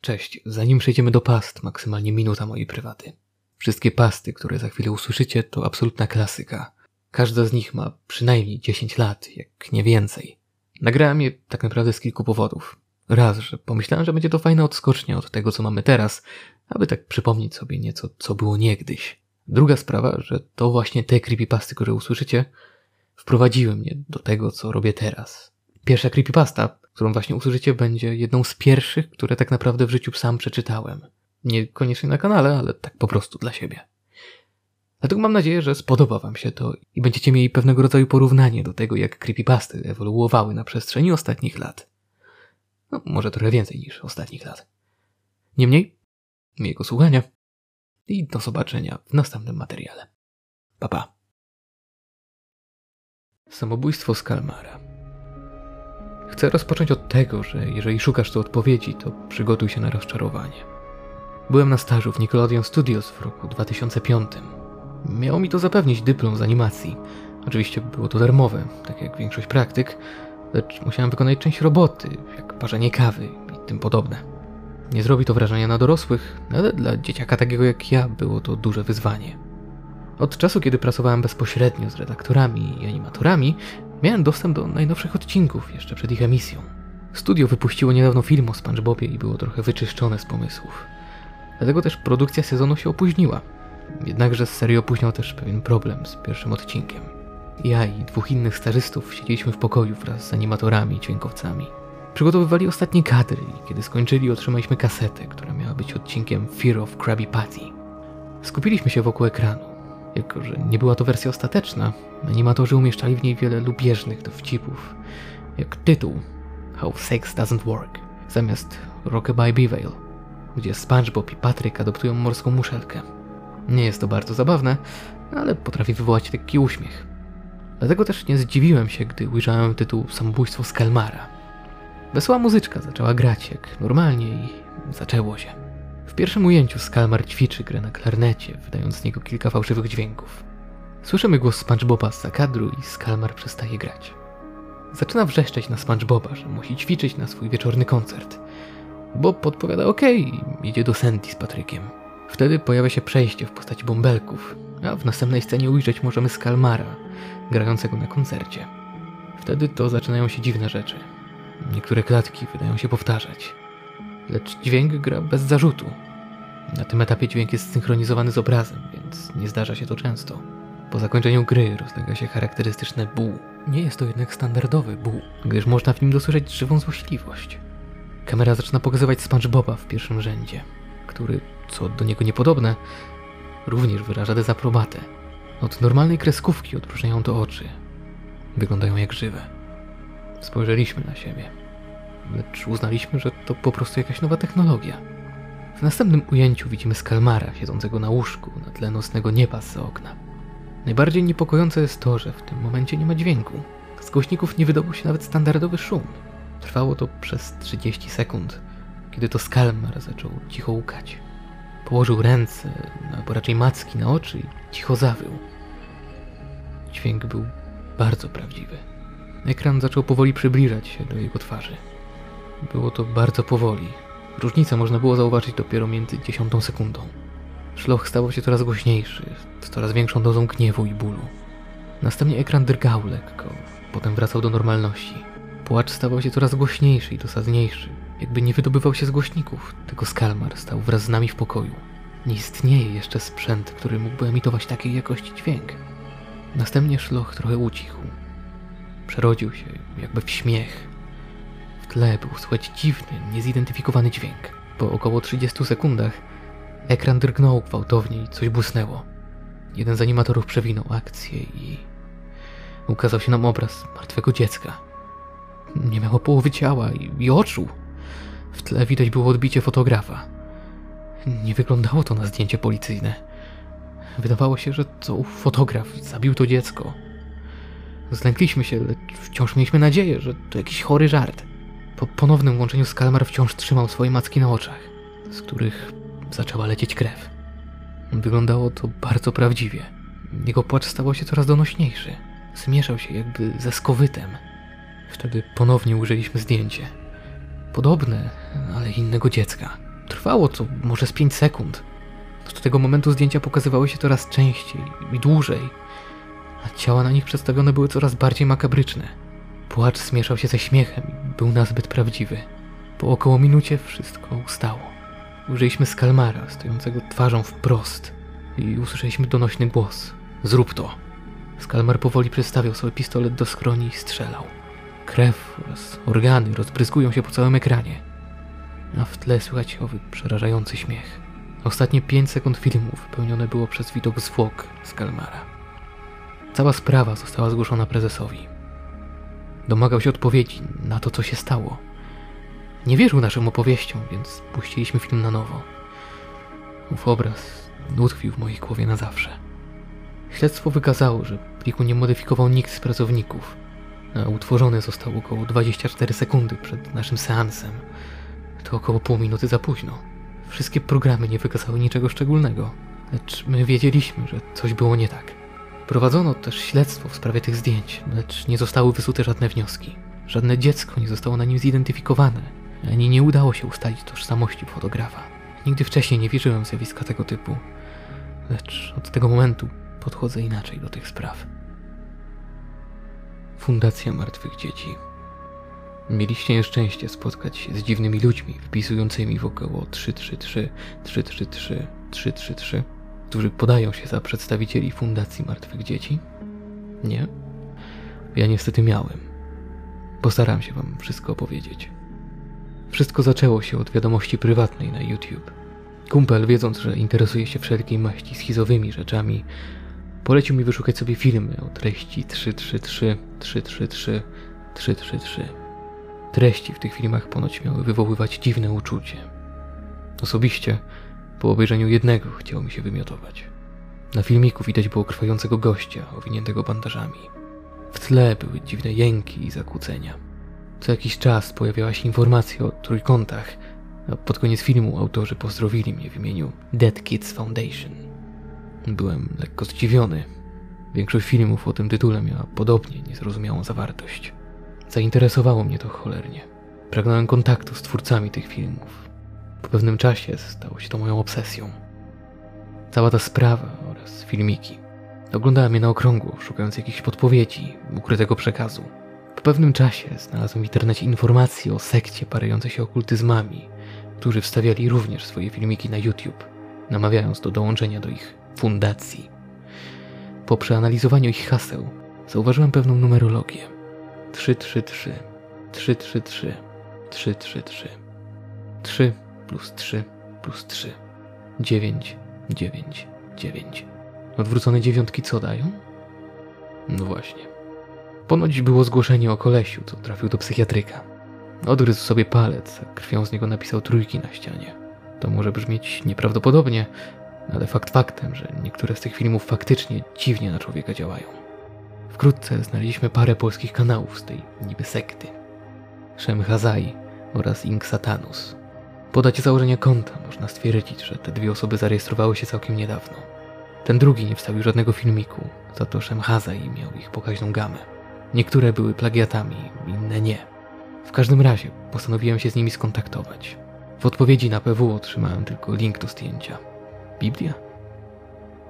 Cześć, zanim przejdziemy do past, maksymalnie minuta mojej prywaty. Wszystkie pasty, które za chwilę usłyszycie, to absolutna klasyka. Każda z nich ma przynajmniej 10 lat, jak nie więcej. Nagrałem je tak naprawdę z kilku powodów. Raz, że pomyślałem, że będzie to fajna odskocznia od tego, co mamy teraz, aby tak przypomnieć sobie nieco, co było niegdyś. Druga sprawa, że to właśnie te creepypasty, które usłyszycie, wprowadziły mnie do tego, co robię teraz. Pierwsza creepypasta, którą właśnie usłyszycie, będzie jedną z pierwszych, które tak naprawdę w życiu sam przeczytałem. Niekoniecznie na kanale, ale tak po prostu dla siebie. Dlatego mam nadzieję, że spodoba Wam się to i będziecie mieli pewnego rodzaju porównanie do tego, jak creepypasty ewoluowały na przestrzeni ostatnich lat. No, może trochę więcej niż ostatnich lat. Niemniej, miłego słuchania i do zobaczenia w następnym materiale. Pa, pa. Samobójstwo z Kalmara. Chcę rozpocząć od tego, że jeżeli szukasz tu odpowiedzi, to przygotuj się na rozczarowanie. Byłem na stażu w Nickelodeon Studios w roku 2005. Miało mi to zapewnić dyplom z animacji. Oczywiście było to darmowe, tak jak większość praktyk, lecz musiałem wykonać część roboty, jak parzenie kawy i tym podobne. Nie zrobi to wrażenia na dorosłych, ale dla dzieciaka takiego jak ja było to duże wyzwanie. Od czasu, kiedy pracowałem bezpośrednio z redaktorami i animatorami, miałem dostęp do najnowszych odcinków jeszcze przed ich emisją. Studio wypuściło niedawno film o SpongeBobie i było trochę wyczyszczone z pomysłów. Dlatego też produkcja sezonu się opóźniła. Jednakże z serii opóźniał też pewien problem z pierwszym odcinkiem. Ja i dwóch innych stażystów siedzieliśmy w pokoju wraz z animatorami i dźwiękowcami. Przygotowywali ostatnie kadry i kiedy skończyli otrzymaliśmy kasetę, która miała być odcinkiem Fear of Krabby Patty. Skupiliśmy się wokół ekranu. Jako, że nie była to wersja ostateczna, animatorzy umieszczali w niej wiele lubieżnych dowcipów, jak tytuł How Sex Doesn't Work, zamiast Rockabye Beavale, gdzie SpongeBob i Patrick adoptują morską muszelkę. Nie jest to bardzo zabawne, ale potrafi wywołać lekki uśmiech. Dlatego też nie zdziwiłem się, gdy ujrzałem tytuł Samobójstwo z Kalmara. Wesoła muzyczka zaczęła grać jak normalnie i zaczęło się. W pierwszym ujęciu Skalmar ćwiczy grę na klarnecie, wydając z niego kilka fałszywych dźwięków. Słyszymy głos SpongeBoba z zakadru i Skalmar przestaje grać. Zaczyna wrzeszczeć na SpongeBoba, że musi ćwiczyć na swój wieczorny koncert. Bob podpowiada OK i idzie do Sandy z Patrykiem. Wtedy pojawia się przejście w postaci bąbelków, a w następnej scenie ujrzeć możemy Skalmara, grającego na koncercie. Wtedy to zaczynają się dziwne rzeczy. Niektóre klatki wydają się powtarzać, lecz dźwięk gra bez zarzutu. Na tym etapie dźwięk jest synchronizowany z obrazem, więc nie zdarza się to często. Po zakończeniu gry rozlega się charakterystyczne bu. Nie jest to jednak standardowy bu, gdyż można w nim dosłyszeć żywą złośliwość. Kamera zaczyna pokazywać SpongeBoba w pierwszym rzędzie, który, co do niego niepodobne, również wyraża dezaprobatę. Od normalnej kreskówki odróżniają to oczy. Wyglądają jak żywe. Spojrzeliśmy na siebie, lecz uznaliśmy, że to po prostu jakaś nowa technologia. W następnym ujęciu widzimy Skalmara siedzącego na łóżku na tle nocnego nieba z okna. Najbardziej niepokojące jest to, że w tym momencie nie ma dźwięku. Z głośników nie wydobył się nawet standardowy szum. Trwało to przez 30 sekund, kiedy to Skalmar zaczął cicho łukać. Położył ręce, albo raczej macki na oczy i cicho zawył. Dźwięk był bardzo prawdziwy. Ekran zaczął powoli przybliżać się do jego twarzy. Było to bardzo powoli. Różnicę można było zauważyć dopiero między dziesiątą sekundą. Szloch stawał się coraz głośniejszy, z coraz większą dozą gniewu i bólu. Następnie ekran drgał lekko, potem wracał do normalności. Płacz stawał się coraz głośniejszy i dosadniejszy, jakby nie wydobywał się z głośników, tylko Skalmar stał wraz z nami w pokoju. Nie istnieje jeszcze sprzęt, który mógłby emitować takiej jakości dźwięk. Następnie szloch trochę ucichł. Przerodził się jakby w śmiech. Tle był słychać dziwny, niezidentyfikowany dźwięk. Po około 30 sekundach ekran drgnął gwałtownie i coś błysnęło. Jeden z animatorów przewinął akcję i ukazał się nam obraz martwego dziecka. Nie miało połowy ciała i, i oczu. W tle widać było odbicie fotografa. Nie wyglądało to na zdjęcie policyjne. Wydawało się, że to fotograf zabił to dziecko. Zlękliśmy się, lecz wciąż mieliśmy nadzieję, że to jakiś chory żart. Po ponownym łączeniu Skalmar wciąż trzymał swoje macki na oczach, z których zaczęła lecieć krew. Wyglądało to bardzo prawdziwie. Jego płacz stawał się coraz donośniejszy. Zmieszał się jakby ze skowytem. Wtedy ponownie ujrzeliśmy zdjęcie. Podobne, ale innego dziecka. trwało to może z 5 sekund. Do tego momentu zdjęcia pokazywały się coraz częściej i dłużej, a ciała na nich przedstawione były coraz bardziej makabryczne. Płacz zmieszał się ze śmiechem i był nazbyt prawdziwy. Po około minucie wszystko ustało. Użyliśmy skalmara, stojącego twarzą wprost i usłyszeliśmy donośny głos. Zrób to. Skalmar powoli przestawiał sobie pistolet do skroni i strzelał. Krew oraz organy rozbryzgują się po całym ekranie, a w tle słychać owy przerażający śmiech. Ostatnie 5 sekund filmu wypełnione było przez widok zwłok Skalmara. Cała sprawa została zgłoszona prezesowi. Domagał się odpowiedzi na to, co się stało. Nie wierzył naszym opowieściom, więc puściliśmy film na nowo. Ów obraz utkwił w mojej głowie na zawsze. Śledztwo wykazało, że pliku nie modyfikował nikt z pracowników, a utworzony został około 24 sekundy przed naszym seansem. To około pół minuty za późno. Wszystkie programy nie wykazały niczego szczególnego, lecz my wiedzieliśmy, że coś było nie tak. Prowadzono też śledztwo w sprawie tych zdjęć, lecz nie zostały wysute żadne wnioski. Żadne dziecko nie zostało na nim zidentyfikowane, ani nie udało się ustalić tożsamości fotografa. Nigdy wcześniej nie wierzyłem w zjawiska tego typu, lecz od tego momentu podchodzę inaczej do tych spraw. Fundacja Martwych Dzieci. Mieliście nieszczęście spotkać się z dziwnymi ludźmi wpisującymi w około 333 333 333, którzy podają się za przedstawicieli Fundacji Martwych Dzieci? Nie? Ja niestety miałem. Postaram się wam wszystko opowiedzieć. Wszystko zaczęło się od wiadomości prywatnej na YouTube. Kumpel, wiedząc, że interesuje się wszelkiej maści schizowymi rzeczami, polecił mi wyszukać sobie filmy o treści 333 333 333. Treści w tych filmach ponoć miały wywoływać dziwne uczucie. Osobiście, po obejrzeniu jednego chciało mi się wymiotować. Na filmiku widać było krwającego gościa, owiniętego bandażami. W tle były dziwne jęki i zakłócenia. Co jakiś czas pojawiała się informacja o trójkątach, a pod koniec filmu autorzy pozdrowili mnie w imieniu Dead Kids Foundation. Byłem lekko zdziwiony. Większość filmów o tym tytule miała podobnie niezrozumiałą zawartość. Zainteresowało mnie to cholernie. Pragnąłem kontaktu z twórcami tych filmów. Po pewnym czasie stało się to moją obsesją. Cała ta sprawa oraz filmiki. Oglądałem je na okrągło, szukając jakichś podpowiedzi, ukrytego przekazu. Po pewnym czasie znalazłem w internecie informacje o sekcie parającej się okultyzmami, którzy wstawiali również swoje filmiki na YouTube, namawiając do dołączenia do ich fundacji. Po przeanalizowaniu ich haseł zauważyłem pewną numerologię. 333, 333, 333. 3 plus 3 plus 3. 9, 9, 9. Odwrócone dziewiątki co dają? No właśnie. Ponoć było zgłoszenie o kolesiu, co trafił do psychiatryka. Odgryzł sobie palec, a krwią z niego napisał trójki na ścianie. To może brzmieć nieprawdopodobnie, ale fakt faktem, że niektóre z tych filmów faktycznie dziwnie na człowieka działają. Wkrótce znaleźliśmy parę polskich kanałów z tej niby sekty. Shem Hazai oraz Ink Satanus. Po dacie założenia konta można stwierdzić, że te dwie osoby zarejestrowały się całkiem niedawno. Ten drugi nie wstawił żadnego filmiku, za to Shem Hazai miał ich pokaźną gamę. Niektóre były plagiatami, inne nie. W każdym razie postanowiłem się z nimi skontaktować. W odpowiedzi na PW otrzymałem tylko link do zdjęcia. Biblia?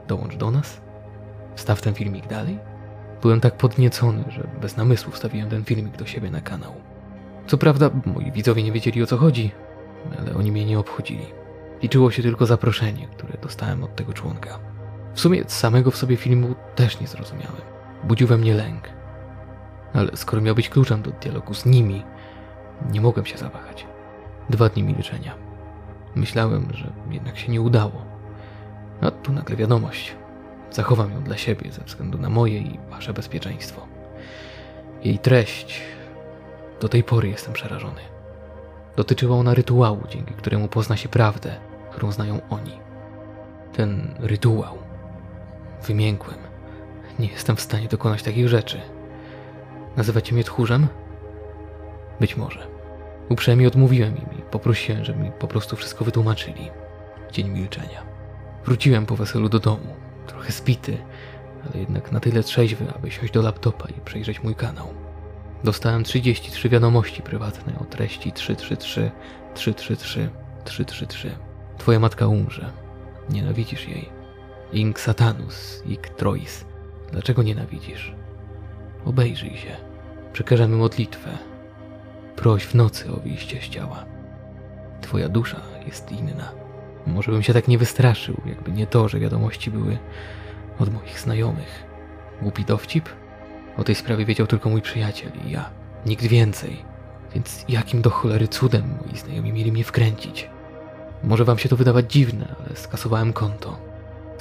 Dołącz do nas? Wstaw ten filmik dalej? Byłem tak podniecony, że bez namysłu wstawiłem ten filmik do siebie na kanał. Co prawda, moi widzowie nie wiedzieli o co chodzi, ale oni mnie nie obchodzili. Liczyło się tylko zaproszenie, które dostałem od tego członka. W sumie samego w sobie filmu też nie zrozumiałem. Budził we mnie lęk. Ale skoro miał być kluczem do dialogu z nimi, nie mogłem się zawahać. Dwa dni milczenia. Myślałem, że jednak się nie udało. A tu nagle wiadomość. Zachowam ją dla siebie ze względu na moje i wasze bezpieczeństwo. Jej treść. Do tej pory jestem przerażony. Dotyczyła ona rytuału, dzięki któremu pozna się prawdę, którą znają oni. Ten rytuał. Wymiękłem. Nie jestem w stanie dokonać takich rzeczy. Nazywacie mnie tchórzem? Być może. Uprzejmie odmówiłem im i poprosiłem, żeby mi po prostu wszystko wytłumaczyli. Dzień milczenia. Wróciłem po weselu do domu, trochę spity, ale jednak na tyle trzeźwy, aby siąść do laptopa i przejrzeć mój kanał. Dostałem 33 wiadomości prywatne o treści 333 333 333. twoja matka umrze. Nienawidzisz jej. Ink satanus, ik trois. Dlaczego nienawidzisz? Obejrzyj się. Przekażemy modlitwę. Proś w nocy o wyjście z ciała. Twoja dusza jest inna. Może bym się tak nie wystraszył, jakby nie to, że wiadomości były od moich znajomych. Głupi dowcip? O tej sprawie wiedział tylko mój przyjaciel i ja. Nikt więcej. Więc jakim do cholery cudem moi znajomi mieli mnie wkręcić? Może wam się to wydawać dziwne, ale skasowałem konto.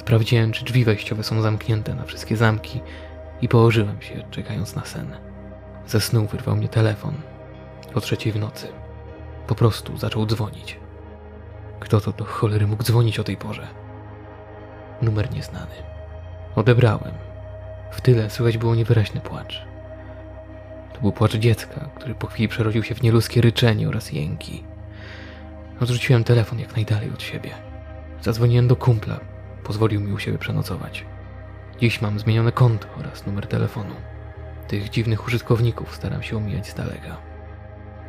Sprawdziłem, czy drzwi wejściowe są zamknięte na wszystkie zamki i położyłem się, czekając na sen. Ze snu wyrwał mnie telefon. O trzeciej w nocy. Po prostu zaczął dzwonić. Kto to do cholery mógł dzwonić o tej porze? Numer nieznany. Odebrałem. W tyle słychać było niewyraźny płacz. To był płacz dziecka, który po chwili przerodził się w nieludzkie ryczenie oraz jęki. Odrzuciłem telefon jak najdalej od siebie. Zadzwoniłem do kumpla. Pozwolił mi u siebie przenocować. Dziś mam zmienione konto oraz numer telefonu. Tych dziwnych użytkowników staram się omijać z daleka.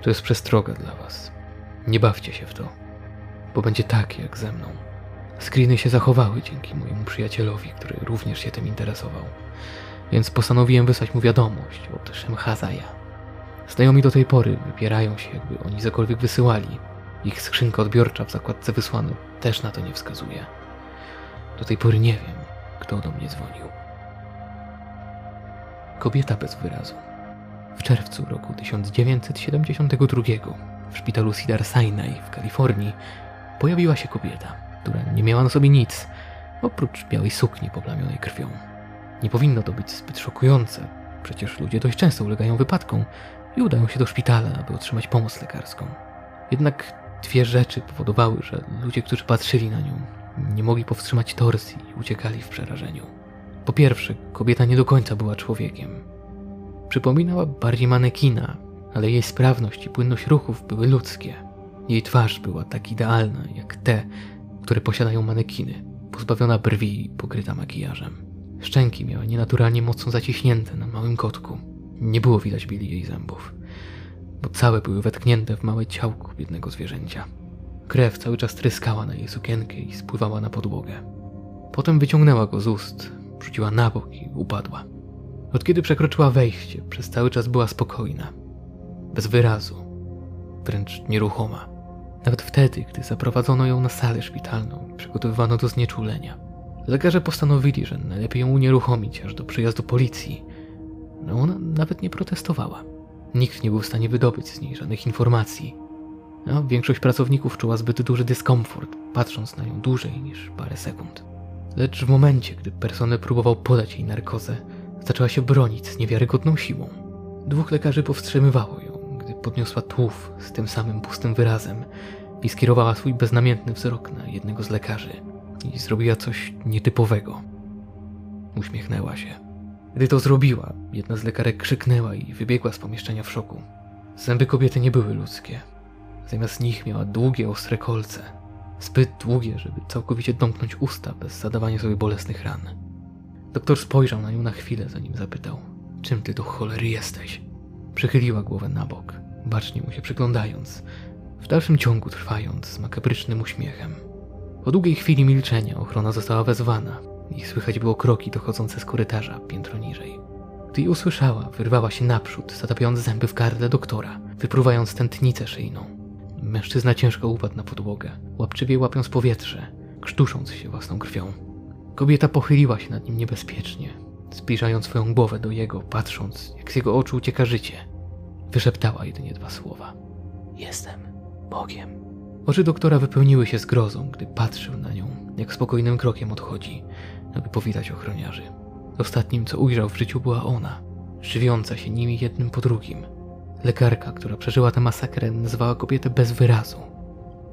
To jest przestroga dla was. Nie bawcie się w to, bo będzie tak jak ze mną. Screeny się zachowały dzięki mojemu przyjacielowi, który również się tym interesował, więc postanowiłem wysłać mu wiadomość od Szemchazaja. Znajomi do tej pory wypierają się, jakby oni cokolwiek wysyłali. Ich skrzynka odbiorcza w zakładce wysłano też na to nie wskazuje. Do tej pory nie wiem, kto do mnie dzwonił. Kobieta bez wyrazu. W czerwcu roku 1972 w szpitalu Cedar Sinai w Kalifornii pojawiła się kobieta, która nie miała na sobie nic, oprócz białej sukni poplamionej krwią. Nie powinno to być zbyt szokujące, przecież ludzie dość często ulegają wypadkom i udają się do szpitala, aby otrzymać pomoc lekarską. Jednak dwie rzeczy powodowały, że ludzie, którzy patrzyli na nią, nie mogli powstrzymać torsji i uciekali w przerażeniu. Po pierwsze, kobieta nie do końca była człowiekiem. Przypominała bardziej manekina, ale jej sprawność i płynność ruchów były ludzkie. Jej twarz była tak idealna jak te, które posiadają manekiny, pozbawiona brwi i pokryta makijażem. Szczęki miała nienaturalnie mocno zaciśnięte na małym kotku. Nie było widać bieli jej zębów, bo całe były wetknięte w małe ciałko biednego zwierzęcia. Krew cały czas tryskała na jej sukienkę i spływała na podłogę. Potem wyciągnęła go z ust, rzuciła na bok i upadła. Od kiedy przekroczyła wejście, przez cały czas była spokojna, bez wyrazu, wręcz nieruchoma. Nawet wtedy, gdy zaprowadzono ją na salę szpitalną przygotowywano do znieczulenia. Lekarze postanowili, że najlepiej ją unieruchomić aż do przyjazdu policji. No ona nawet nie protestowała. Nikt nie był w stanie wydobyć z niej żadnych informacji. A większość pracowników czuła zbyt duży dyskomfort, patrząc na nią dłużej niż parę sekund. Lecz w momencie, gdy personel próbował podać jej narkozę, zaczęła się bronić z niewiarygodną siłą. Dwóch lekarzy powstrzymywało ją, podniosła tłów z tym samym pustym wyrazem i skierowała swój beznamiętny wzrok na jednego z lekarzy i zrobiła coś nietypowego. Uśmiechnęła się. Gdy to zrobiła, jedna z lekarek krzyknęła i wybiegła z pomieszczenia w szoku. Zęby kobiety nie były ludzkie. Zamiast nich miała długie, ostre kolce. Zbyt długie, żeby całkowicie domknąć usta bez zadawania sobie bolesnych ran. Doktor spojrzał na nią na chwilę, zanim zapytał: Czym ty do cholery jesteś? Przychyliła głowę na bok, bacznie mu się przyglądając, w dalszym ciągu trwając z makabrycznym uśmiechem. Po długiej chwili milczenia ochrona została wezwana i słychać było kroki dochodzące z korytarza piętro niżej. Gdy je usłyszała, wyrwała się naprzód, zatapiając zęby w gardle doktora, wypruwając tętnicę szyjną. Mężczyzna ciężko upadł na podłogę, łapczywie łapiąc powietrze, krztusząc się własną krwią. Kobieta pochyliła się nad nim niebezpiecznie, zbliżając swoją głowę do jego, patrząc, jak z jego oczu ucieka życie. Wyszeptała jedynie dwa słowa. Jestem Bogiem. Oczy doktora wypełniły się zgrozą, gdy patrzył na nią, jak spokojnym krokiem odchodzi, aby powitać ochroniarzy. Ostatnim, co ujrzał w życiu, była ona, żywiąca się nimi jednym po drugim. Lekarka, która przeżyła tę masakrę, nazwała kobietę bez wyrazu.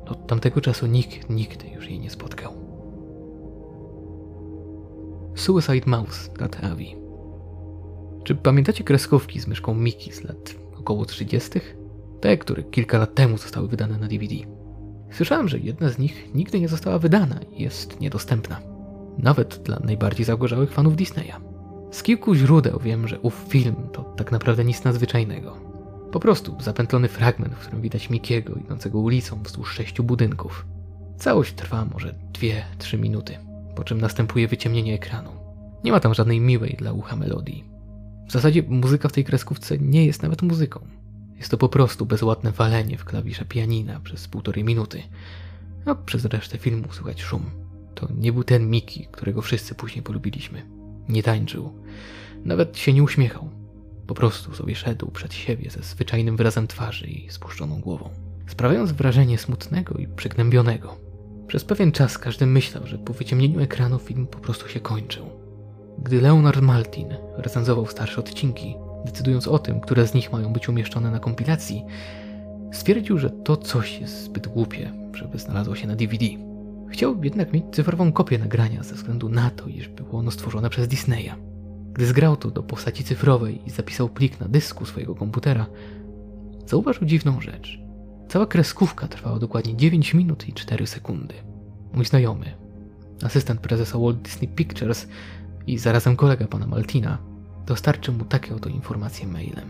Od tamtego czasu nikt nigdy już jej nie spotkał. Suicide Mouse lat Avi. Czy pamiętacie kreskówki z myszką Miki z lat około 30? Te, które kilka lat temu zostały wydane na DVD. Słyszałem, że jedna z nich nigdy nie została wydana i jest niedostępna. Nawet dla najbardziej zagorzałych fanów Disneya. Z kilku źródeł wiem, że ów film to tak naprawdę nic nadzwyczajnego. Po prostu zapętlony fragment, w którym widać Mikiego idącego ulicą wzdłuż sześciu budynków. Całość trwa może 2-3 minuty, po czym następuje wyciemnienie ekranu. Nie ma tam żadnej miłej dla ucha melodii. W zasadzie muzyka w tej kreskówce nie jest nawet muzyką. Jest to po prostu bezładne walenie w klawisze pianina przez półtorej minuty, a przez resztę filmu słychać szum. To nie był ten Miki, którego wszyscy później polubiliśmy. Nie tańczył, nawet się nie uśmiechał. Po prostu sobie szedł przed siebie ze zwyczajnym wyrazem twarzy i spuszczoną głową, sprawiając wrażenie smutnego i przygnębionego. Przez pewien czas każdy myślał, że po wyciemnieniu ekranu film po prostu się kończył. Gdy Leonard Maltin recenzował starsze odcinki, decydując o tym, które z nich mają być umieszczone na kompilacji, stwierdził, że to coś jest zbyt głupie, żeby znalazło się na DVD. Chciał jednak mieć cyfrową kopię nagrania ze względu na to, iż było ono stworzone przez Disneya. Gdy zgrał to do postaci cyfrowej i zapisał plik na dysku swojego komputera, zauważył dziwną rzecz. Cała kreskówka trwała dokładnie 9 minut i 4 sekundy. Mój znajomy, asystent prezesa Walt Disney Pictures i zarazem kolega pana Maltina, dostarczył mu takie oto informacje mailem.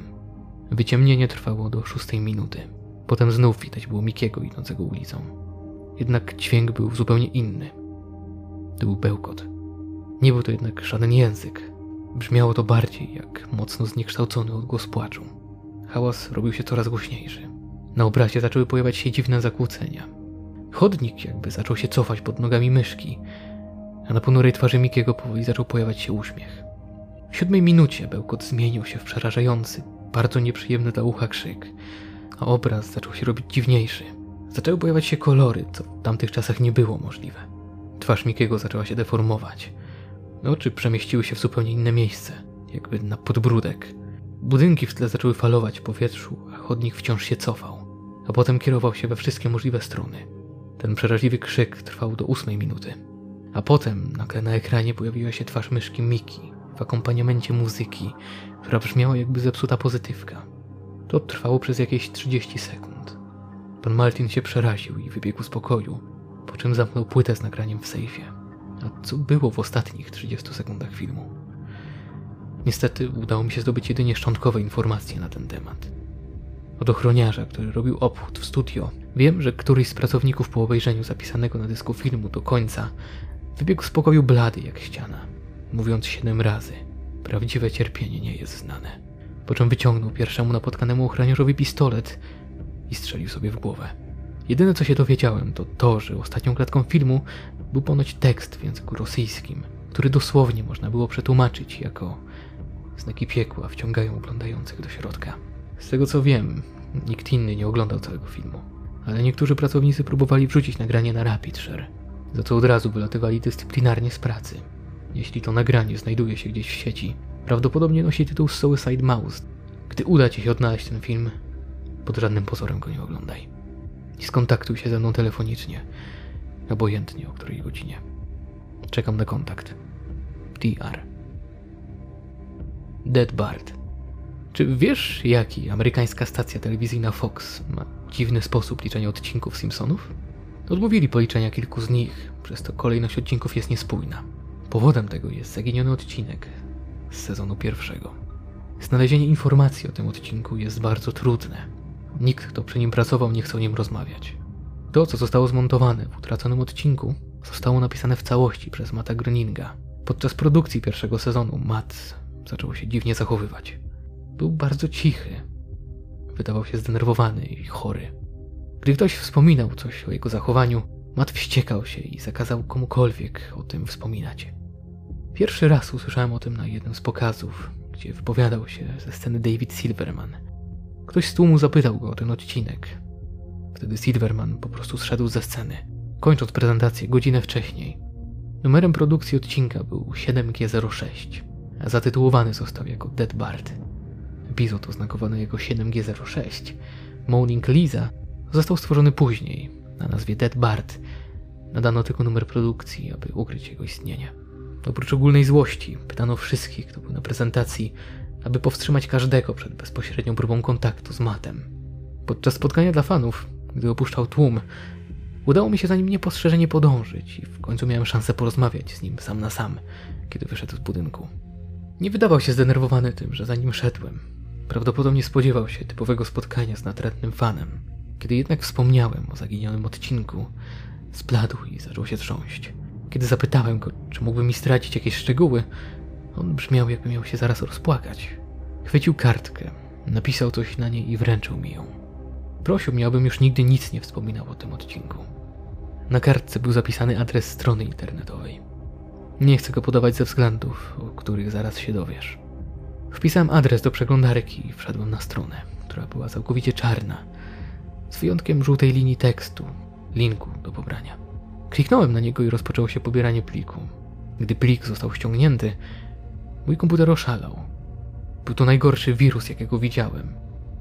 Wyciemnienie trwało do 6 minuty. Potem znów widać było Mikiego idącego ulicą. Jednak dźwięk był zupełnie inny. To był bełkot. Nie był to jednak żaden język, Brzmiało to bardziej jak mocno zniekształcony odgłos płaczu. Hałas robił się coraz głośniejszy. Na obrazie zaczęły pojawiać się dziwne zakłócenia. Chodnik jakby zaczął się cofać pod nogami myszki, a na ponurej twarzy Mikiego powoli zaczął pojawiać się uśmiech. W siódmej minucie bełkot zmienił się w przerażający, bardzo nieprzyjemny dla ucha krzyk, a obraz zaczął się robić dziwniejszy. Zaczęły pojawiać się kolory, co w tamtych czasach nie było możliwe. Twarz Mikiego zaczęła się deformować – Oczy przemieściły się w zupełnie inne miejsce, jakby na podbródek. Budynki w tle zaczęły falować w powietrzu, a chodnik wciąż się cofał, a potem kierował się we wszystkie możliwe strony. Ten przeraźliwy krzyk trwał do ósmej minuty. A potem nagle na ekranie pojawiła się twarz myszki Miki w akompaniamencie muzyki, która brzmiała jakby zepsuta pozytywka. To trwało przez jakieś 30 sekund. Pan Martin się przeraził i wybiegł z pokoju, po czym zamknął płytę z nagraniem w sejfie. A co było w ostatnich 30 sekundach filmu? Niestety udało mi się zdobyć jedynie szczątkowe informacje na ten temat. Od ochroniarza, który robił obchód w studio, wiem, że któryś z pracowników po obejrzeniu zapisanego na dysku filmu do końca wybiegł z pokoju blady jak ściana, mówiąc siedem razy: Prawdziwe cierpienie nie jest znane. Po czym wyciągnął pierwszemu napotkanemu ochroniarzowi pistolet i strzelił sobie w głowę. Jedyne co się dowiedziałem to to, że ostatnią klatką filmu był ponoć tekst w języku rosyjskim, który dosłownie można było przetłumaczyć jako znaki piekła wciągają oglądających do środka. Z tego co wiem, nikt inny nie oglądał całego filmu, ale niektórzy pracownicy próbowali wrzucić nagranie na RapidShare, za co od razu wylatywali dyscyplinarnie z pracy. Jeśli to nagranie znajduje się gdzieś w sieci, prawdopodobnie nosi tytuł Suicide Mouse. Gdy uda Ci się odnaleźć ten film, pod żadnym pozorem go nie oglądaj. I skontaktuj się ze mną telefonicznie obojętnie o której godzinie. Czekam na kontakt. DR. Dead Bart. Czy wiesz, jaki amerykańska stacja telewizyjna Fox ma dziwny sposób liczenia odcinków Simpsonów? Odmówili policzenia kilku z nich, przez to kolejność odcinków jest niespójna. Powodem tego jest zaginiony odcinek z sezonu pierwszego. Znalezienie informacji o tym odcinku jest bardzo trudne. Nikt, kto przy nim pracował, nie chce o nim rozmawiać. To, co zostało zmontowane w utraconym odcinku, zostało napisane w całości przez Mata Groeninga. Podczas produkcji pierwszego sezonu Matt zaczął się dziwnie zachowywać. Był bardzo cichy. Wydawał się zdenerwowany i chory. Gdy ktoś wspominał coś o jego zachowaniu, Matt wściekał się i zakazał komukolwiek o tym wspominać. Pierwszy raz usłyszałem o tym na jednym z pokazów, gdzie wypowiadał się ze sceny David Silverman. Ktoś z tłumu zapytał go o ten odcinek, Wtedy Silverman po prostu zszedł ze sceny, kończąc prezentację godzinę wcześniej. Numerem produkcji odcinka był 7G06, a zatytułowany został jako Dead Bart. Epizod oznakowany jako 7G06, Moaning Lisa, został stworzony później, na nazwie Dead Bart. Nadano tylko numer produkcji, aby ukryć jego istnienie. Oprócz ogólnej złości, pytano wszystkich, kto był na prezentacji, aby powstrzymać każdego przed bezpośrednią próbą kontaktu z Matem. Podczas spotkania dla fanów gdy opuszczał tłum. Udało mi się za nim niepostrzeżenie podążyć i w końcu miałem szansę porozmawiać z nim sam na sam, kiedy wyszedł z budynku. Nie wydawał się zdenerwowany tym, że za nim szedłem. Prawdopodobnie spodziewał się typowego spotkania z natrętnym fanem. Kiedy jednak wspomniałem o zaginionym odcinku, Zbladł i zaczął się trząść. Kiedy zapytałem go, czy mógłby mi stracić jakieś szczegóły, on brzmiał, jakby miał się zaraz rozpłakać. Chwycił kartkę, napisał coś na niej i wręczył mi ją. Prosił mnie, abym już nigdy nic nie wspominał o tym odcinku. Na kartce był zapisany adres strony internetowej. Nie chcę go podawać ze względów, o których zaraz się dowiesz. Wpisałem adres do przeglądarki i wszedłem na stronę, która była całkowicie czarna, z wyjątkiem żółtej linii tekstu, linku do pobrania. Kliknąłem na niego i rozpoczęło się pobieranie pliku. Gdy plik został ściągnięty, mój komputer oszalał. Był to najgorszy wirus, jakiego widziałem.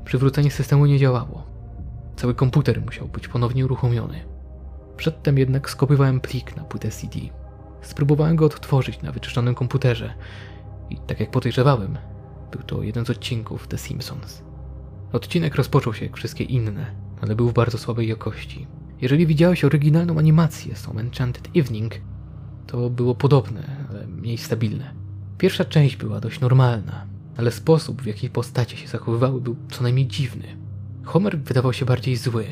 Przywrócenie systemu nie działało. Cały komputer musiał być ponownie uruchomiony. Przedtem jednak skopiowałem plik na płytę CD. Spróbowałem go odtworzyć na wyczyszczonym komputerze i tak jak podejrzewałem, był to jeden z odcinków The Simpsons. Odcinek rozpoczął się jak wszystkie inne, ale był w bardzo słabej jakości. Jeżeli widziałeś oryginalną animację z Enchanted Evening, to było podobne, ale mniej stabilne. Pierwsza część była dość normalna, ale sposób, w jaki postacie się zachowywały, był co najmniej dziwny. Homer wydawał się bardziej zły.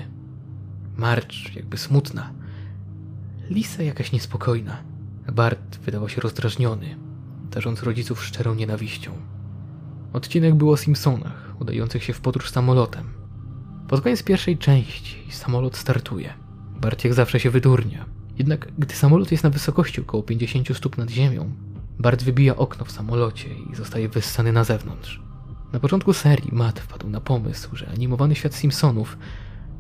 Marge jakby smutna. Lisa jakaś niespokojna. Bart wydawał się rozdrażniony, darząc rodziców szczerą nienawiścią. Odcinek był o Simpsonach, udających się w podróż samolotem. Pod koniec pierwszej części samolot startuje. Bart jak zawsze się wydurnia. Jednak gdy samolot jest na wysokości około 50 stóp nad ziemią, Bart wybija okno w samolocie i zostaje wyssany na zewnątrz. Na początku serii Matt wpadł na pomysł, że animowany świat Simpsonów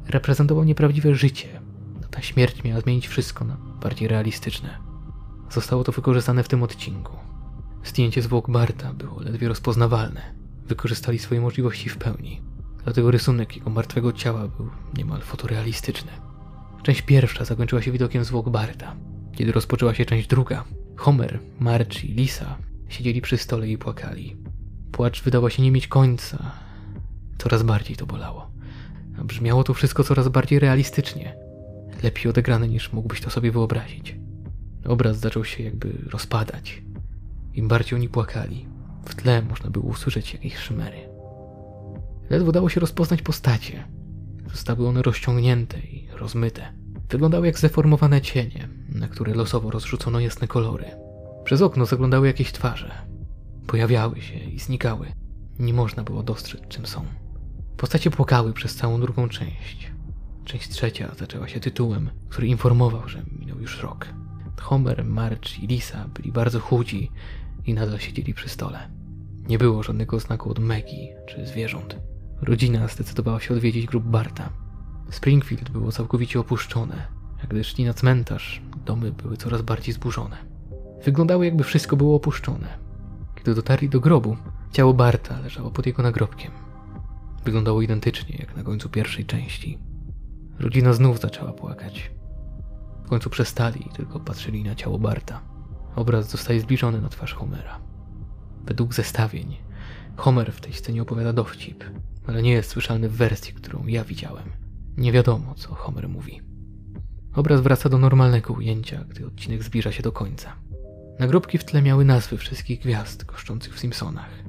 reprezentował nieprawdziwe życie. No ta śmierć miała zmienić wszystko na bardziej realistyczne. Zostało to wykorzystane w tym odcinku. Zdjęcie zwłok Barta było ledwie rozpoznawalne. Wykorzystali swoje możliwości w pełni. Dlatego rysunek jego martwego ciała był niemal fotorealistyczny. Część pierwsza zakończyła się widokiem zwłok Barta. Kiedy rozpoczęła się część druga, Homer, Marge i Lisa siedzieli przy stole i płakali. Płacz wydawał się nie mieć końca. Coraz bardziej to bolało. A brzmiało to wszystko coraz bardziej realistycznie. Lepiej odegrane niż mógłbyś to sobie wyobrazić. Obraz zaczął się jakby rozpadać. Im bardziej oni płakali, w tle można było usłyszeć jakieś szymery. Ledwo dało się rozpoznać postacie. Zostały one rozciągnięte i rozmyte. Wyglądały jak zdeformowane cienie, na które losowo rozrzucono jasne kolory. Przez okno zaglądały jakieś twarze. Pojawiały się i znikały. Nie można było dostrzec, czym są. Postacie płakały przez całą drugą część. Część trzecia zaczęła się tytułem, który informował, że minął już rok. Homer, Marge i Lisa byli bardzo chudzi i nadal siedzieli przy stole. Nie było żadnego znaku od Maggie czy zwierząt. Rodzina zdecydowała się odwiedzić grób Barta. Springfield było całkowicie opuszczone, a gdy szli na cmentarz, domy były coraz bardziej zburzone. Wyglądało jakby wszystko było opuszczone. Kiedy dotarli do grobu, ciało Barta leżało pod jego nagrobkiem. Wyglądało identycznie jak na końcu pierwszej części. Rodzina znów zaczęła płakać. W końcu przestali i tylko patrzyli na ciało Barta. Obraz zostaje zbliżony na twarz Homera. Według zestawień, Homer w tej scenie opowiada dowcip, ale nie jest słyszalny w wersji, którą ja widziałem. Nie wiadomo, co Homer mówi. Obraz wraca do normalnego ujęcia, gdy odcinek zbliża się do końca. Nagrobki w tle miały nazwy wszystkich gwiazd goszczących w Simpsonach.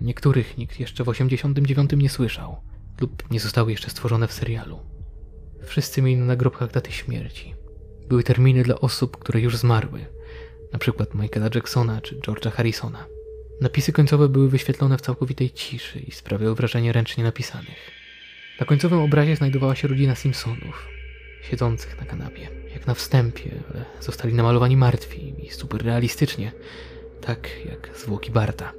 Niektórych nikt jeszcze w 89 nie słyszał, lub nie zostały jeszcze stworzone w serialu. Wszyscy mieli na nagrobkach daty śmierci. Były terminy dla osób, które już zmarły, przykład Michaela Jacksona czy George'a Harrisona. Napisy końcowe były wyświetlone w całkowitej ciszy i sprawiały wrażenie ręcznie napisanych. Na końcowym obrazie znajdowała się rodzina Simpsonów, siedzących na kanapie, jak na wstępie, ale zostali namalowani martwi i super realistycznie, tak jak zwłoki Barta.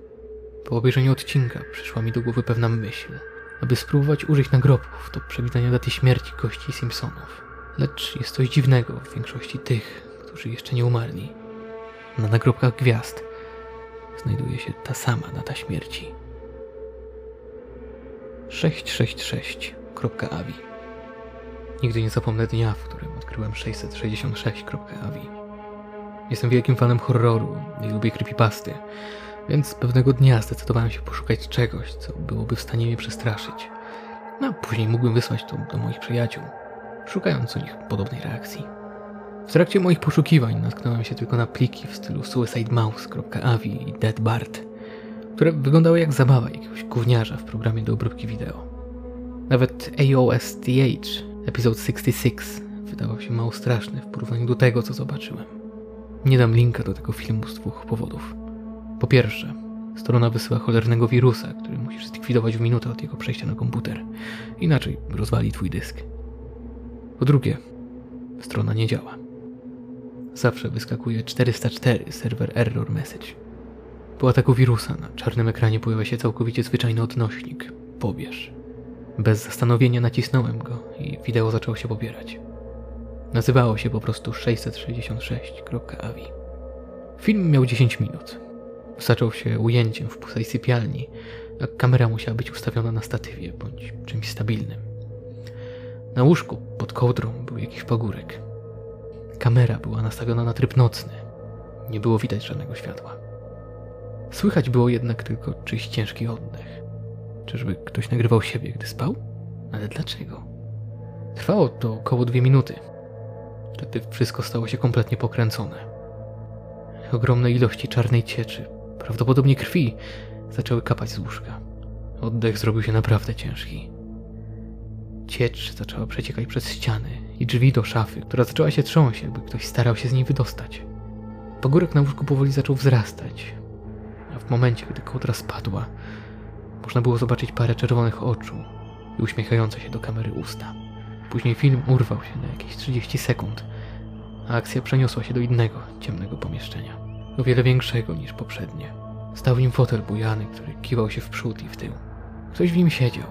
Po obejrzeniu odcinka przyszła mi do głowy pewna myśl, aby spróbować użyć nagrobków do przewidzenia daty śmierci gości Simpsonów. Lecz jest coś dziwnego w większości tych, którzy jeszcze nie umarli. Na nagrobkach gwiazd znajduje się ta sama data śmierci. 666.avi Nigdy nie zapomnę dnia, w którym odkryłem 666.avi. Jestem wielkim fanem horroru i lubię creepypasty, więc pewnego dnia zdecydowałem się poszukać czegoś, co byłoby w stanie mnie przestraszyć. No, a później mógłbym wysłać to do moich przyjaciół, szukając u nich podobnej reakcji. W trakcie moich poszukiwań natknąłem się tylko na pliki w stylu suicidemouse.avi i deadbart, które wyglądały jak zabawa jakiegoś gówniarza w programie do obróbki wideo. Nawet AOSTH, Episode 66, wydawał się mało straszny w porównaniu do tego, co zobaczyłem. Nie dam linka do tego filmu z dwóch powodów. Po pierwsze, strona wysyła cholernego wirusa, który musisz zlikwidować w minutę od jego przejścia na komputer. Inaczej rozwali twój dysk. Po drugie, strona nie działa. Zawsze wyskakuje 404 server error message. Po ataku wirusa na czarnym ekranie pojawia się całkowicie zwyczajny odnośnik. Pobierz. Bez zastanowienia nacisnąłem go i wideo zaczęło się pobierać. Nazywało się po prostu 666.avi. Film miał 10 minut. Zaczął się ujęciem w pustej sypialni, a kamera musiała być ustawiona na statywie bądź czymś stabilnym. Na łóżku pod kołdrą był jakiś pagórek. Kamera była nastawiona na tryb nocny. Nie było widać żadnego światła. Słychać było jednak tylko czyjś ciężki oddech. Czyżby ktoś nagrywał siebie, gdy spał? Ale dlaczego? Trwało to około dwie minuty. Wtedy wszystko stało się kompletnie pokręcone. Ogromne ilości czarnej cieczy, prawdopodobnie krwi, zaczęły kapać z łóżka. Oddech zrobił się naprawdę ciężki. Ciecz zaczęła przeciekać przez ściany i drzwi do szafy, która zaczęła się trząść, jakby ktoś starał się z niej wydostać. Pagórek na łóżku powoli zaczął wzrastać, a w momencie, gdy kołdra spadła, można było zobaczyć parę czerwonych oczu i uśmiechające się do kamery usta. Później film urwał się na jakieś 30 sekund, a akcja przeniosła się do innego, ciemnego pomieszczenia. O wiele większego niż poprzednie. Stał w nim fotel bujany, który kiwał się w przód i w tył. Ktoś w nim siedział.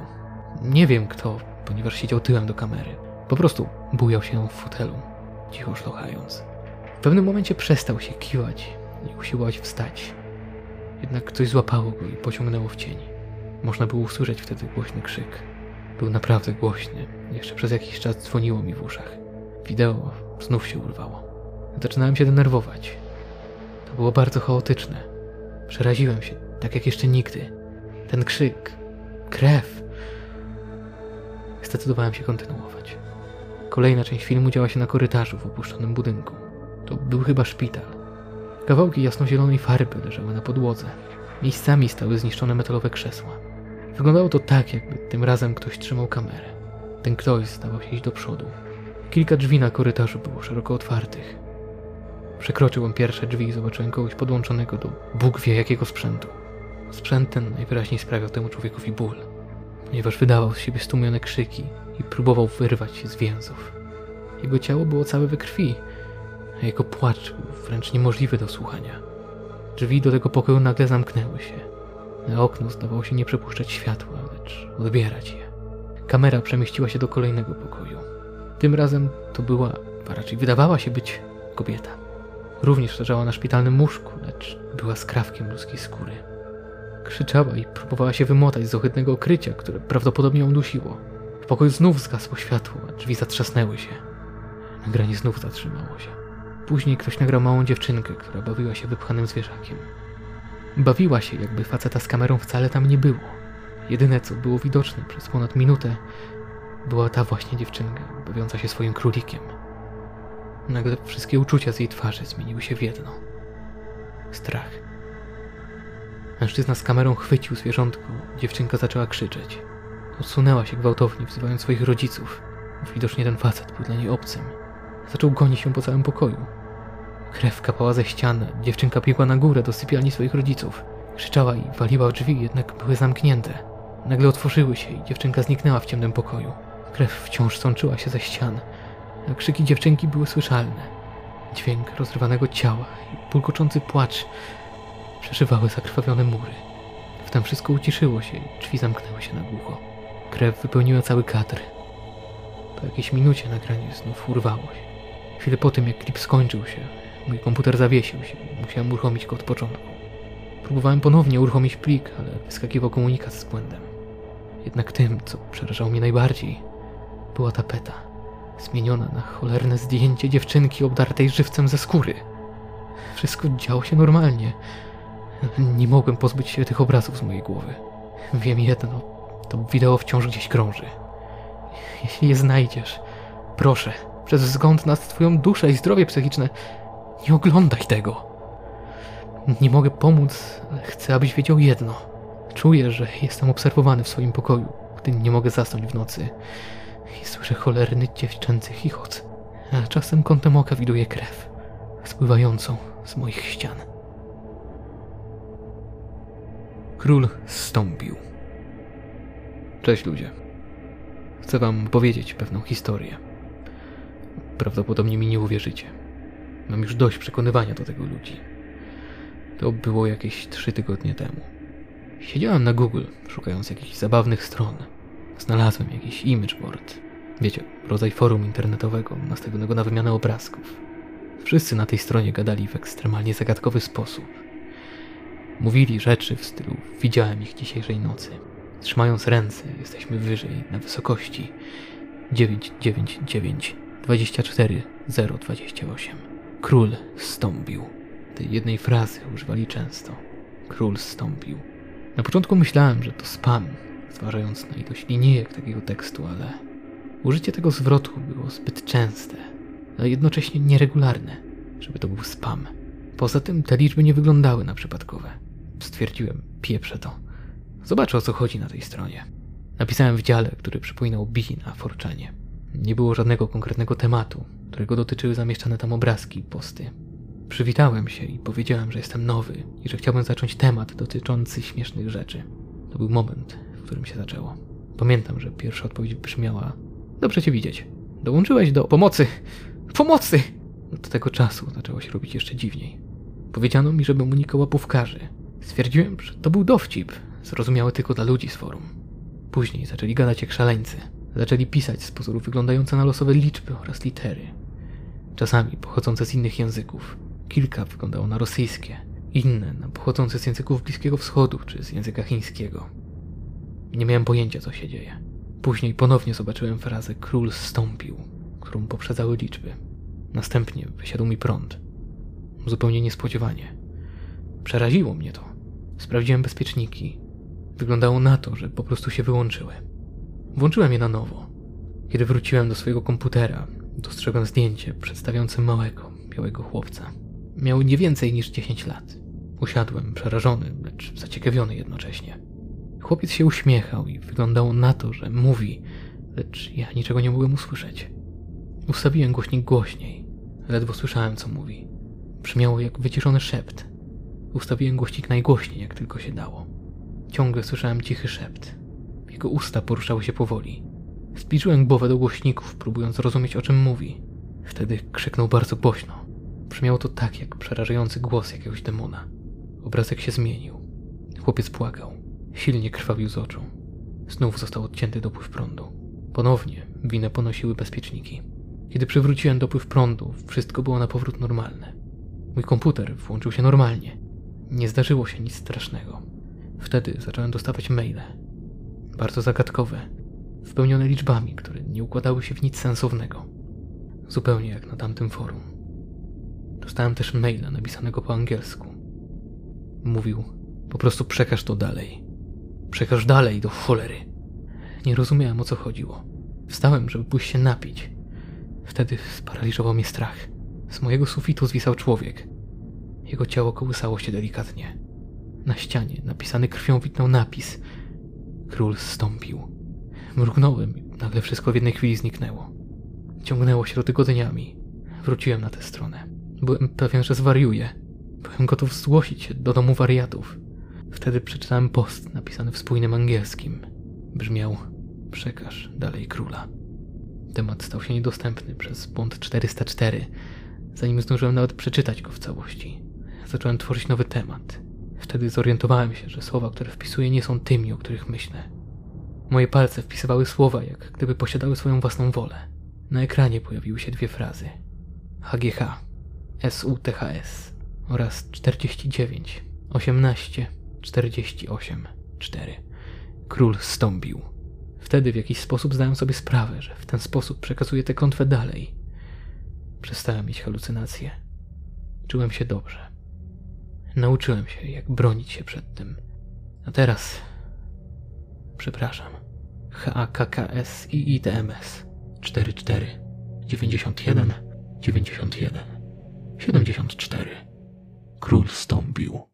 Nie wiem kto, ponieważ siedział tyłem do kamery. Po prostu bujał się w fotelu, cicho szlochając. W pewnym momencie przestał się kiwać i usiłować wstać. Jednak coś złapało go i pociągnęło w cień. Można było usłyszeć wtedy głośny krzyk. Był naprawdę głośny. Jeszcze przez jakiś czas dzwoniło mi w uszach. Wideo znów się urwało. Zaczynałem się denerwować. To było bardzo chaotyczne. Przeraziłem się, tak jak jeszcze nigdy. Ten krzyk, krew. Zdecydowałem się kontynuować. Kolejna część filmu działa się na korytarzu w opuszczonym budynku. To był chyba szpital. Kawałki jasnozielonej farby leżały na podłodze. Miejscami stały zniszczone metalowe krzesła. Wyglądało to tak, jakby tym razem ktoś trzymał kamerę. Ten ktoś zdawał się iść do przodu. Kilka drzwi na korytarzu było szeroko otwartych. Przekroczyłem pierwsze drzwi i zobaczyłem kogoś podłączonego do Bóg wie jakiego sprzętu. Sprzęt ten najwyraźniej sprawiał temu człowiekowi ból, ponieważ wydawał z siebie stłumione krzyki i próbował wyrwać się z więzów. Jego ciało było całe we krwi, a jego płacz był wręcz niemożliwy do słuchania. Drzwi do tego pokoju nagle zamknęły się. Na okno zdawało się nie przepuszczać światła, lecz odbierać je. Kamera przemieściła się do kolejnego pokoju. Tym razem to była, a raczej wydawała się być kobieta. Również leżała na szpitalnym łóżku, lecz była skrawkiem ludzkiej skóry. Krzyczała i próbowała się wymotać z ohydnego okrycia, które prawdopodobnie ją dusiło. W pokoju znów zgasło światło, a drzwi zatrzasnęły się. Nagranie znów zatrzymało się. Później ktoś nagrał małą dziewczynkę, która bawiła się wypchanym zwierzakiem. Bawiła się, jakby faceta z kamerą wcale tam nie było. Jedyne, co było widoczne przez ponad minutę, była ta właśnie dziewczynka, bawiąca się swoim królikiem. Nagle wszystkie uczucia z jej twarzy zmieniły się w jedno. Strach. Mężczyzna z kamerą chwycił zwierzątko, dziewczynka zaczęła krzyczeć. Odsunęła się gwałtownie, wzywając swoich rodziców. Widocznie ten facet był dla niej obcym. Zaczął gonić się po całym pokoju. Krew kapała ze ścian, dziewczynka biegła na górę do sypialni swoich rodziców. Krzyczała i waliła w drzwi, jednak były zamknięte. Nagle otworzyły się i dziewczynka zniknęła w ciemnym pokoju. Krew wciąż sączyła się ze ścian, a krzyki dziewczynki były słyszalne. Dźwięk rozrywanego ciała i pulkoczący płacz przeżywały zakrwawione mury. Wtem wszystko uciszyło się i drzwi zamknęły się na głucho. Krew wypełniła cały kadr. Po jakiejś minucie nagranie znów urwało się. Chwilę po tym, jak klip skończył się, mój komputer zawiesił się i musiałem uruchomić go od początku. Próbowałem ponownie uruchomić plik, ale wyskakiwał komunikat z błędem. Jednak tym, co przerażało mnie najbardziej, była tapeta, zmieniona na cholerne zdjęcie dziewczynki obdartej żywcem ze skóry. Wszystko działo się normalnie. Nie mogłem pozbyć się tych obrazów z mojej głowy. Wiem jedno, to wideo wciąż gdzieś krąży. Jeśli je znajdziesz, proszę, przez wzgląd na twoją duszę i zdrowie psychiczne, nie oglądaj tego. Nie mogę pomóc, ale chcę, abyś wiedział jedno. Czuję, że jestem obserwowany w swoim pokoju, gdy nie mogę zasnąć w nocy i słyszę cholerny dziewczęcy chichot. a czasem kątem oka widuję krew spływającą z moich ścian. Król zstąpił. Cześć ludzie. Chcę wam powiedzieć pewną historię. Prawdopodobnie mi nie uwierzycie. Mam już dość przekonywania do tego ludzi. To było jakieś trzy tygodnie temu. Siedziałem na Google, szukając jakichś zabawnych stron. Znalazłem jakiś image board. Wiecie, rodzaj forum internetowego nastawionego na wymianę obrazków. Wszyscy na tej stronie gadali w ekstremalnie zagadkowy sposób. Mówili rzeczy w stylu widziałem ich dzisiejszej nocy. Trzymając ręce, jesteśmy wyżej, na wysokości 999 24 028. Król stąpił. Tej jednej frazy używali często. Król stąpił. Na początku myślałem, że to spam, zważając na ilość linijek takiego tekstu, ale użycie tego zwrotu było zbyt częste, a jednocześnie nieregularne, żeby to był spam. Poza tym te liczby nie wyglądały na przypadkowe. Stwierdziłem, pieprze to. Zobaczę o co chodzi na tej stronie. Napisałem w dziale, który przypominał Bi na Forczanie. Nie było żadnego konkretnego tematu, którego dotyczyły zamieszczane tam obrazki i posty. Przywitałem się i powiedziałem, że jestem nowy i że chciałbym zacząć temat dotyczący śmiesznych rzeczy. To był moment, w którym się zaczęło. Pamiętam, że pierwsza odpowiedź brzmiała: Dobrze cię widzieć. Dołączyłeś do pomocy! Pomocy! Od tego czasu zaczęło się robić jeszcze dziwniej. Powiedziano mi, żebym unikał łapówkarzy. Stwierdziłem, że to był dowcip, zrozumiały tylko dla ludzi z forum. Później zaczęli gadać jak szaleńcy. Zaczęli pisać z pozorów wyglądające na losowe liczby oraz litery. Czasami pochodzące z innych języków. Kilka wyglądało na rosyjskie, inne na pochodzące z języków Bliskiego Wschodu czy z języka chińskiego. Nie miałem pojęcia, co się dzieje. Później ponownie zobaczyłem frazę król zstąpił, którą poprzedzały liczby. Następnie wysiadł mi prąd. Zupełnie niespodziewanie. Przeraziło mnie to. Sprawdziłem bezpieczniki. Wyglądało na to, że po prostu się wyłączyły. Włączyłem je na nowo. Kiedy wróciłem do swojego komputera, dostrzegłem zdjęcie przedstawiające małego, białego chłopca. Miał nie więcej niż 10 lat. Usiadłem, przerażony, lecz zaciekawiony jednocześnie. Chłopiec się uśmiechał i wyglądało na to, że mówi, lecz ja niczego nie mogłem usłyszeć. Ustawiłem głośnik głośniej. Ledwo słyszałem, co mówi. Brzmiało jak wyciszony szept. Ustawiłem głośnik najgłośniej, jak tylko się dało. Ciągle słyszałem cichy szept. Jego usta poruszały się powoli. Zbliżyłem głowę do głośników, próbując zrozumieć, o czym mówi. Wtedy krzyknął bardzo głośno. Brzmiało to tak, jak przerażający głos jakiegoś demona. Obrazek się zmienił. Chłopiec płakał. Silnie krwawił z oczu. Znów został odcięty dopływ prądu. Ponownie winę ponosiły bezpieczniki. Kiedy przywróciłem dopływ prądu, wszystko było na powrót normalne. Mój komputer włączył się normalnie. Nie zdarzyło się nic strasznego. Wtedy zacząłem dostawać maile. Bardzo zagadkowe, wypełnione liczbami, które nie układały się w nic sensownego. Zupełnie jak na tamtym forum. Dostałem też maila napisanego po angielsku. Mówił, po prostu przekaż to dalej. Przekaż dalej do cholery. Nie rozumiałem o co chodziło. Wstałem, żeby pójść się napić. Wtedy sparaliżował mnie strach. Z mojego sufitu zwisał człowiek. Jego ciało kołysało się delikatnie. Na ścianie napisany krwią widnął napis. Król zstąpił. Mrugnąłem nagle wszystko w jednej chwili zniknęło. Ciągnęło się to tygodniami. Wróciłem na tę stronę. Byłem pewien, że zwariuję. Byłem gotów zgłosić się do domu wariatów. Wtedy przeczytałem post napisany w spójnym angielskim. Brzmiał: Przekaż dalej króla. Temat stał się niedostępny przez błąd 404, zanim zdążyłem nawet przeczytać go w całości. Zacząłem tworzyć nowy temat. Wtedy zorientowałem się, że słowa, które wpisuję, nie są tymi, o których myślę. Moje palce wpisywały słowa, jak gdyby posiadały swoją własną wolę. Na ekranie pojawiły się dwie frazy: HGH, SUTHS oraz 49, 18, 48, 4. Król stąpił. Wtedy w jakiś sposób zdałem sobie sprawę, że w ten sposób przekazuję tę klątwę dalej. Przestałem mieć halucynacje. Czułem się dobrze. Nauczyłem się, jak bronić się przed tym. A teraz. Przepraszam. HAKKS i ITMS 44 91 91 74 Król stąpił.